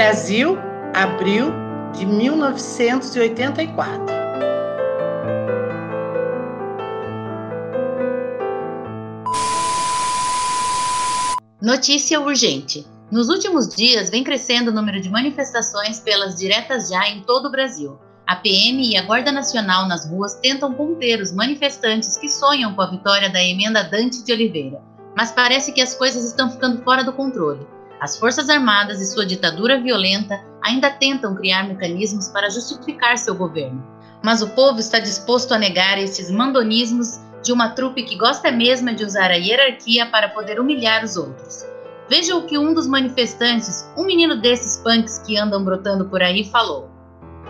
Brasil, abril de 1984. Notícia urgente. Nos últimos dias, vem crescendo o número de manifestações pelas diretas já em todo o Brasil. A PM e a Guarda Nacional nas ruas tentam conter os manifestantes que sonham com a vitória da emenda Dante de Oliveira, mas parece que as coisas estão ficando fora do controle. As Forças Armadas e sua ditadura violenta ainda tentam criar mecanismos para justificar seu governo, mas o povo está disposto a negar esses mandonismos de uma trupe que gosta mesmo de usar a hierarquia para poder humilhar os outros. Veja o que um dos manifestantes, um menino desses punks que andam brotando por aí, falou.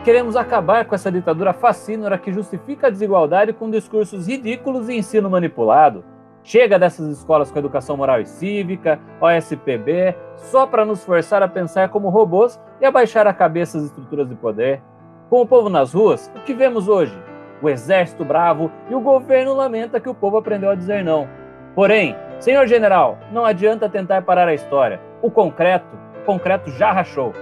Queremos acabar com essa ditadura fascínora que justifica a desigualdade com discursos ridículos e ensino manipulado. Chega dessas escolas com educação moral e cívica, OSPB, só para nos forçar a pensar como robôs e abaixar a cabeça às estruturas de poder. Com o povo nas ruas, o que vemos hoje? O exército bravo e o governo lamenta que o povo aprendeu a dizer não. Porém, senhor general, não adianta tentar parar a história. O concreto, o concreto já rachou.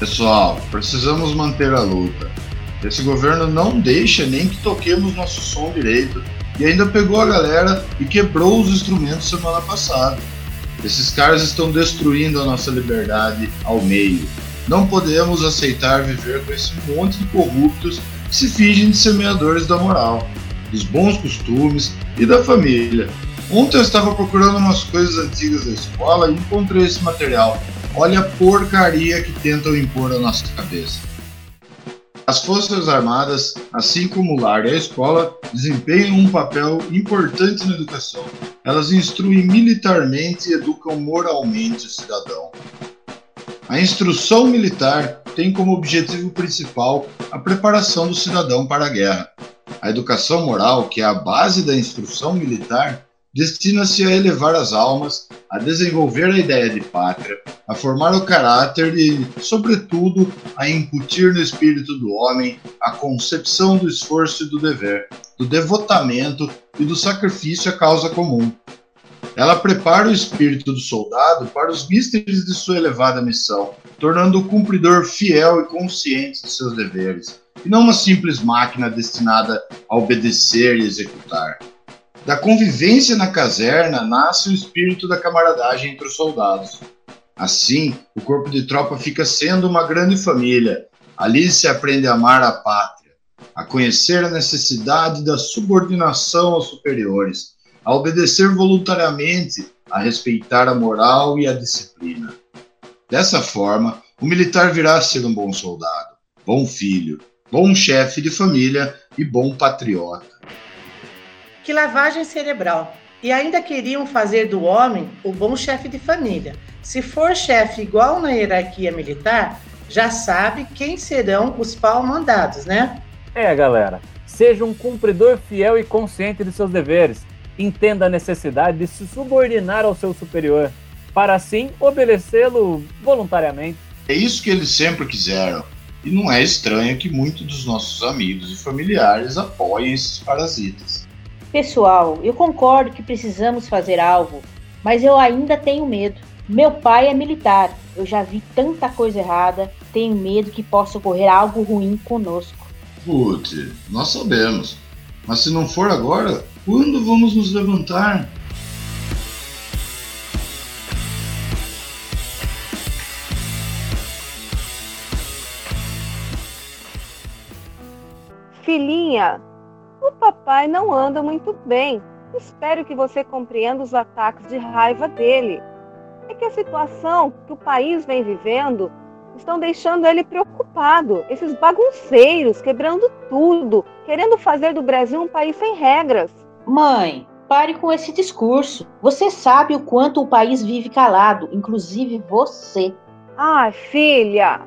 Pessoal, precisamos manter a luta. Esse governo não deixa nem que toquemos nosso som direito e ainda pegou a galera e quebrou os instrumentos semana passada. Esses caras estão destruindo a nossa liberdade ao meio. Não podemos aceitar viver com esse monte de corruptos que se fingem de semeadores da moral, dos bons costumes e da família. Ontem eu estava procurando umas coisas antigas da escola e encontrei esse material. Olha a porcaria que tentam impor à nossa cabeça. As Forças Armadas, assim como o lar e a escola, desempenham um papel importante na educação. Elas instruem militarmente e educam moralmente o cidadão. A instrução militar tem como objetivo principal a preparação do cidadão para a guerra. A educação moral, que é a base da instrução militar, destina-se a elevar as almas, a desenvolver a ideia de pátria, a formar o caráter e, sobretudo, a incutir no espírito do homem a concepção do esforço e do dever, do devotamento e do sacrifício à causa comum. Ela prepara o espírito do soldado para os místeres de sua elevada missão, tornando o cumpridor fiel e consciente de seus deveres, e não uma simples máquina destinada a obedecer e executar. Da convivência na caserna nasce o espírito da camaradagem entre os soldados. Assim, o corpo de tropa fica sendo uma grande família. Ali se aprende a amar a pátria, a conhecer a necessidade da subordinação aos superiores, a obedecer voluntariamente, a respeitar a moral e a disciplina. Dessa forma, o militar virá a ser um bom soldado, bom filho, bom chefe de família e bom patriota que lavagem cerebral. E ainda queriam fazer do homem o bom chefe de família. Se for chefe igual na hierarquia militar, já sabe quem serão os pau mandados, né? É, galera. Seja um cumpridor fiel e consciente de seus deveres. Entenda a necessidade de se subordinar ao seu superior, para assim obedecê-lo voluntariamente. É isso que eles sempre quiseram. E não é estranho que muitos dos nossos amigos e familiares apoiem esses parasitas. Pessoal, eu concordo que precisamos fazer algo, mas eu ainda tenho medo. Meu pai é militar, eu já vi tanta coisa errada, tenho medo que possa ocorrer algo ruim conosco. Putz, nós sabemos. Mas se não for agora, quando vamos nos levantar? Filhinha, o papai não anda muito bem. Espero que você compreenda os ataques de raiva dele. É que a situação que o país vem vivendo estão deixando ele preocupado. Esses bagunceiros quebrando tudo, querendo fazer do Brasil um país sem regras. Mãe, pare com esse discurso. Você sabe o quanto o país vive calado, inclusive você. Ah, filha,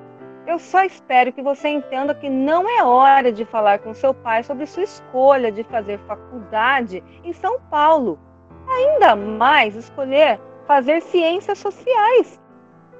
eu só espero que você entenda que não é hora de falar com seu pai sobre sua escolha de fazer faculdade em São Paulo. Ainda mais escolher fazer ciências sociais.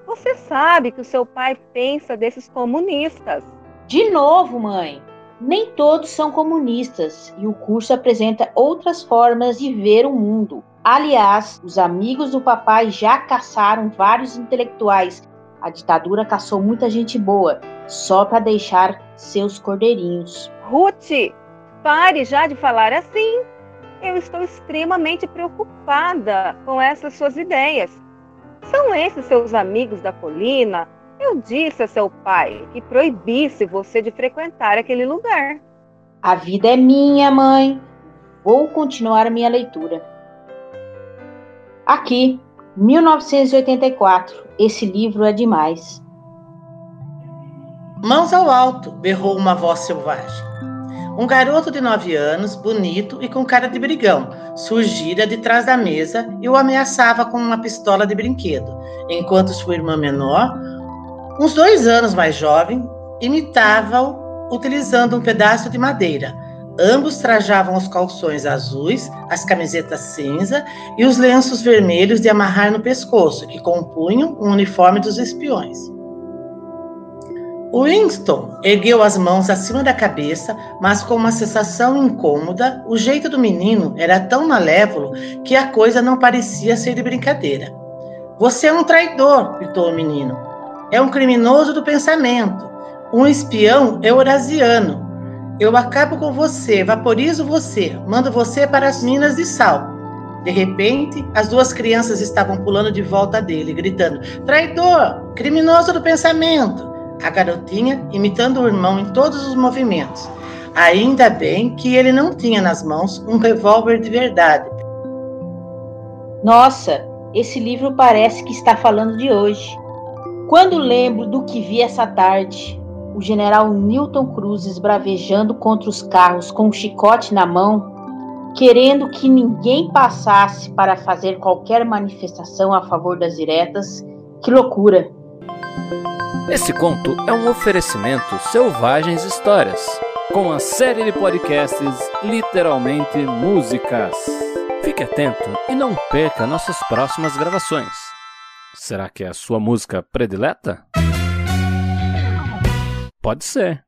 Você sabe que o seu pai pensa desses comunistas. De novo, mãe. Nem todos são comunistas e o curso apresenta outras formas de ver o mundo. Aliás, os amigos do papai já caçaram vários intelectuais. A ditadura caçou muita gente boa, só para deixar seus cordeirinhos. Ruth, pare já de falar assim. Eu estou extremamente preocupada com essas suas ideias. São esses seus amigos da colina eu disse a seu pai que proibisse você de frequentar aquele lugar. A vida é minha, mãe. Vou continuar minha leitura. Aqui, 1984. Esse livro é demais. Mãos ao alto, berrou uma voz selvagem. Um garoto de nove anos, bonito e com cara de brigão, surgira de trás da mesa e o ameaçava com uma pistola de brinquedo, enquanto sua irmã menor, Uns dois anos mais jovem, imitava-o utilizando um pedaço de madeira. Ambos trajavam os calções azuis, as camisetas cinza e os lenços vermelhos de amarrar no pescoço, que compunham o uniforme dos espiões. Winston ergueu as mãos acima da cabeça, mas com uma sensação incômoda, o jeito do menino era tão malévolo que a coisa não parecia ser de brincadeira. Você é um traidor, gritou o menino é um criminoso do pensamento, um espião eurasiano. Eu acabo com você, vaporizo você, mando você para as minas de sal. De repente, as duas crianças estavam pulando de volta dele, gritando: Traidor! Criminoso do pensamento! A garotinha imitando o irmão em todos os movimentos. Ainda bem que ele não tinha nas mãos um revólver de verdade. Nossa, esse livro parece que está falando de hoje. Quando lembro do que vi essa tarde, o general Newton Cruz esbravejando contra os carros com um chicote na mão, querendo que ninguém passasse para fazer qualquer manifestação a favor das diretas, que loucura! Esse conto é um oferecimento Selvagens Histórias, com a série de podcasts Literalmente Músicas. Fique atento e não perca nossas próximas gravações. Será que é a sua música predileta? Pode ser.